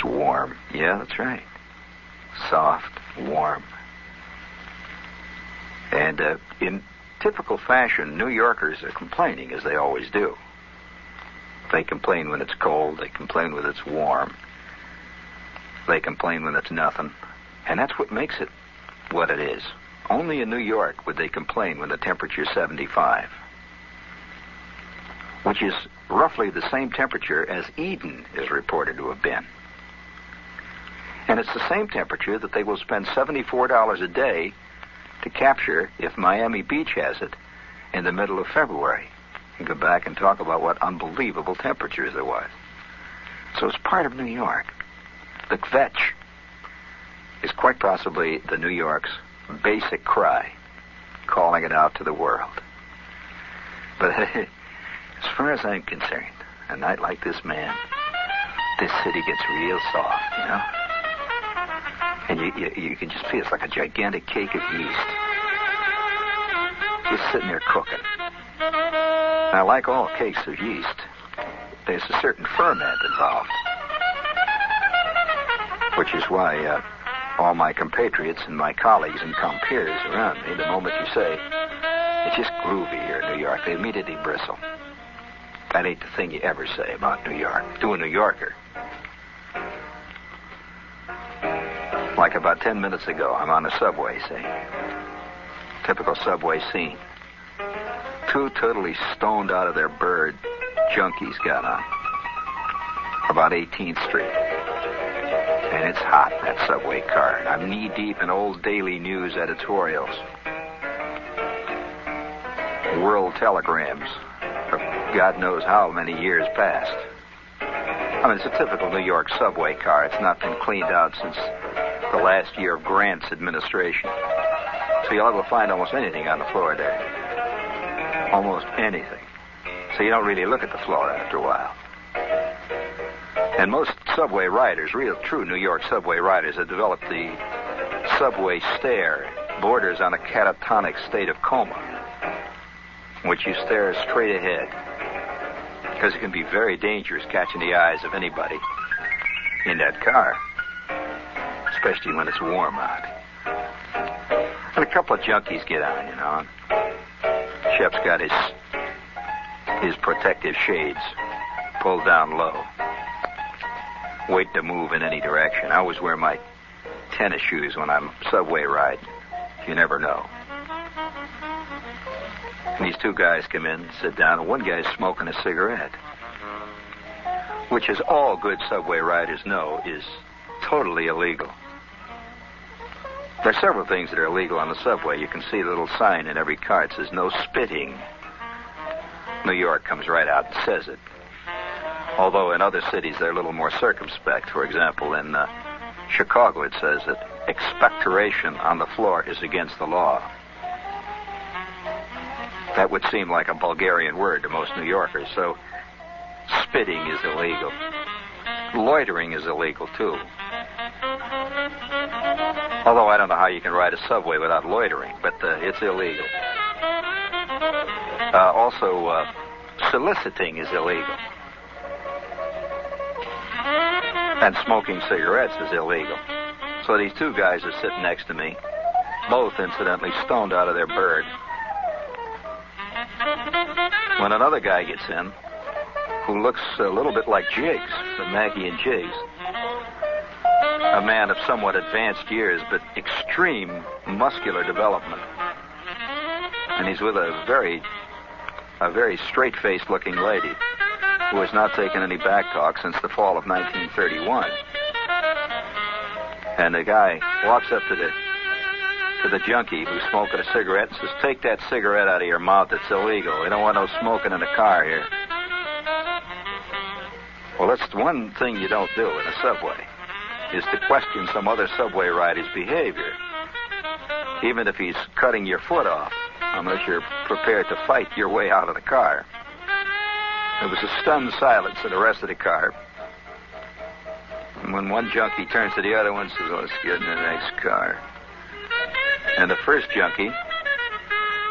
It's warm. Yeah, that's right. Soft, warm. And uh, in typical fashion, New Yorkers are complaining, as they always do. They complain when it's cold. They complain when it's warm. They complain when it's nothing. And that's what makes it what it is. Only in New York would they complain when the temperature's 75, which is roughly the same temperature as Eden is reported to have been. And it's the same temperature that they will spend $74 a day to capture if Miami Beach has it in the middle of February. And go back and talk about what unbelievable temperatures there was. So it's part of New York. The kvetch is quite possibly the New York's basic cry, calling it out to the world. But as far as I'm concerned, a night like this, man, this city gets real soft, you know? And you, you, you can just feel it's like a gigantic cake of yeast. Just sitting there cooking. Now, like all cakes of yeast, there's a certain ferment involved. Which is why uh, all my compatriots and my colleagues and compeers around me, the moment you say, it's just groovy here in New York, they immediately bristle. That ain't the thing you ever say about New York to a New Yorker. Like about ten minutes ago, I'm on a subway, say. Typical subway scene. Two totally stoned out of their bird junkies got on. About 18th Street. And it's hot, that subway car. And I'm knee deep in old daily news editorials. World telegrams of God knows how many years past. I mean, it's a typical New York subway car. It's not been cleaned out since the last year of Grant's administration. So you'll able to find almost anything on the floor there. Almost anything. So you don't really look at the floor after a while. And most subway riders, real true New York subway riders, have developed the subway stare, borders on a catatonic state of coma, in which you stare straight ahead. Because it can be very dangerous catching the eyes of anybody in that car, especially when it's warm out. And a couple of junkies get on, you know. Shep's got his his protective shades pulled down low wait to move in any direction. I always wear my tennis shoes when I'm subway riding. You never know. And these two guys come in, sit down, and one guy's smoking a cigarette, which, as all good subway riders know, is totally illegal. There are several things that are illegal on the subway. You can see the little sign in every car. It says no spitting. New York comes right out and says it. Although in other cities they're a little more circumspect. For example, in uh, Chicago it says that expectoration on the floor is against the law. That would seem like a Bulgarian word to most New Yorkers. So spitting is illegal. Loitering is illegal too. Although I don't know how you can ride a subway without loitering, but uh, it's illegal. Uh, also, uh, soliciting is illegal. And smoking cigarettes is illegal. So these two guys are sitting next to me, both incidentally stoned out of their bird. When another guy gets in, who looks a little bit like Jiggs, the Maggie and Jiggs, a man of somewhat advanced years but extreme muscular development, and he's with a very, a very straight-faced looking lady who has not taken any back talk since the fall of 1931. And the guy walks up to the to the junkie who's smoking a cigarette and says, "Take that cigarette out of your mouth. It's illegal. We don't want no smoking in the car here." Well, that's one thing you don't do in a subway is to question some other subway rider's behavior, even if he's cutting your foot off, unless you're prepared to fight your way out of the car. There was a stunned silence in the rest of the car. And when one junkie turns to the other one and says, oh, let's get in the next car. And the first junkie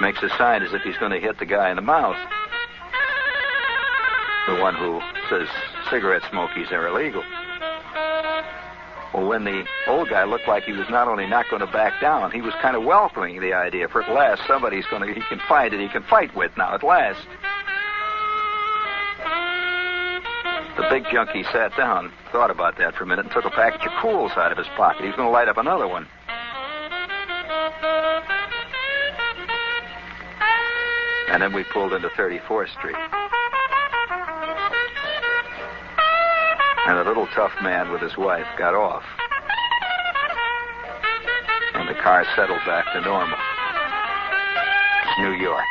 makes a sign as if he's going to hit the guy in the mouth. The one who says cigarette smokies are illegal. Well, when the old guy looked like he was not only not going to back down, he was kind of welcoming the idea. For at last, somebody's going to, he can find it, he can fight with now, at last. The big junkie sat down, thought about that for a minute, and took a package of Kools out of his pocket. He was going to light up another one. And then we pulled into 34th Street. And a little tough man with his wife got off. And the car settled back to normal. It's New York.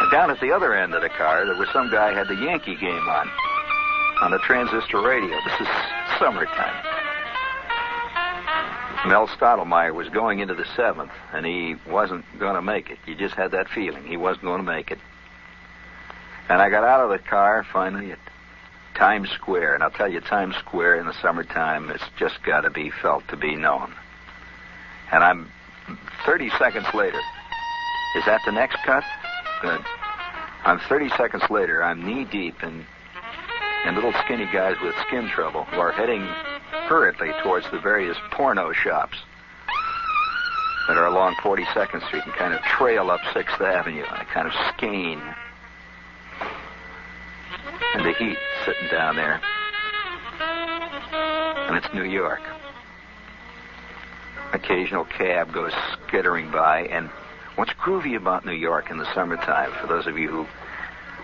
And down at the other end of the car, there was some guy had the Yankee game on. On a transistor radio. This is summertime. Mel Stottlemyre was going into the seventh, and he wasn't going to make it. You just had that feeling. He wasn't going to make it. And I got out of the car finally at Times Square. And I'll tell you, Times Square in the summertime, it's just got to be felt to be known. And I'm 30 seconds later. Is that the next cut? Good. I'm 30 seconds later. I'm knee deep in, in little skinny guys with skin trouble who are heading hurriedly towards the various porno shops that are along 42nd Street and kind of trail up 6th Avenue and kind of skein. And the heat sitting down there. And it's New York. Occasional cab goes skittering by, and what's groovy about New York in the summertime, for those of you who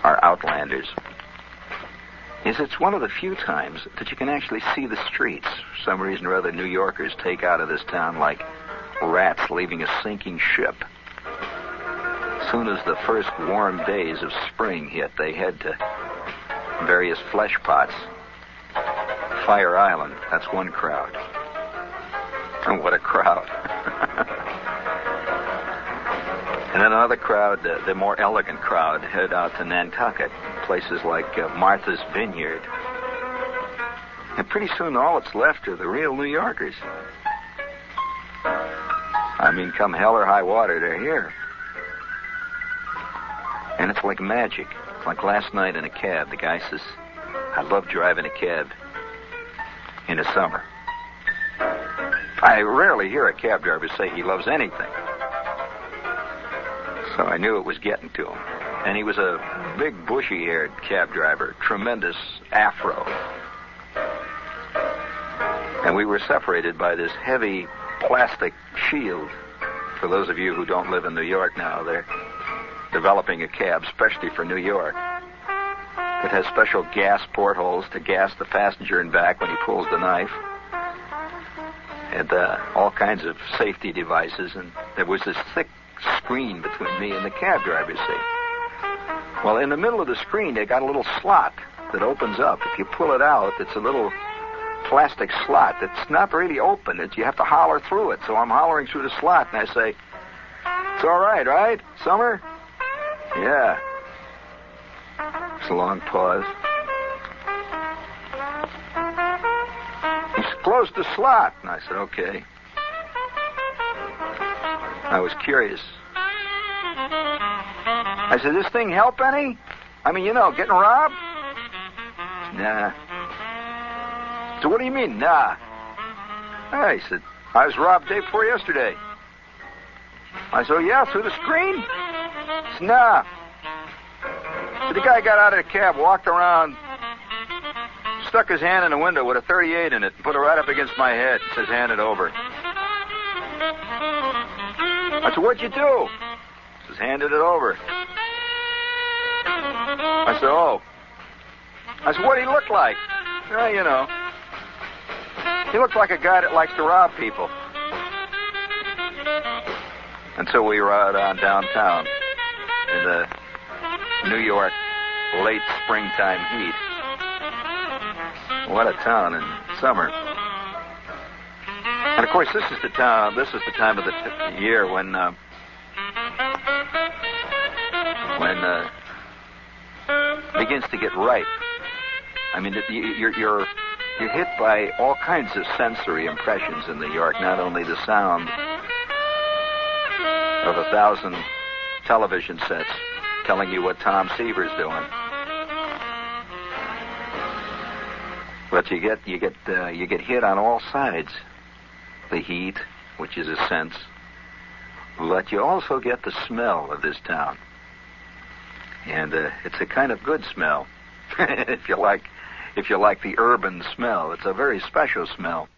are outlanders, is it's one of the few times that you can actually see the streets. For some reason or other, New Yorkers take out of this town like rats leaving a sinking ship. As soon as the first warm days of spring hit, they head to various flesh pots. Fire Island, that's one crowd. And what a crowd. and then another crowd, the, the more elegant crowd, head out to Nantucket, places like uh, Martha's Vineyard. And pretty soon all that's left are the real New Yorkers. I mean, come hell or high water, they're here. And it's like magic. Like last night in a cab, the guy says, I love driving a cab in the summer. I rarely hear a cab driver say he loves anything. So I knew it was getting to him. And he was a big, bushy haired cab driver, tremendous afro. And we were separated by this heavy plastic shield. For those of you who don't live in New York now, they're developing a cab specially for New York. It has special gas portholes to gas the passenger in back when he pulls the knife. And uh, all kinds of safety devices. And there was this thick screen between me and the cab driver's seat. Well, in the middle of the screen, they got a little slot that opens up. If you pull it out, it's a little plastic slot that's not really open. It's, you have to holler through it. So I'm hollering through the slot, and I say, It's all right, right? Summer? Yeah. It's a long pause. He's closed the slot. And I said, okay. I was curious. I said, this thing help any? I mean, you know, getting robbed? Nah. So what do you mean, nah? I said, I was robbed day before yesterday. I said, oh, yeah, through the screen? Nah. So the guy got out of the cab, walked around, stuck his hand in the window with a 38 in it, and put it right up against my head. Says, hand it over. I said, what'd you do? Says, handed it over. I said, oh. I said, what'd he look like? Well, you know. He looked like a guy that likes to rob people. And so we rode on downtown in the New York late springtime heat. What a town in summer. And of course, this is the time. This is the time of the t- year when uh, when uh, begins to get ripe. I mean, you're you're you're hit by all kinds of sensory impressions in New York. Not only the sound of a thousand television sets telling you what Tom Seaver's doing. But you get you get uh, you get hit on all sides. The heat, which is a sense, but you also get the smell of this town, and uh, it's a kind of good smell. if you like, if you like the urban smell, it's a very special smell.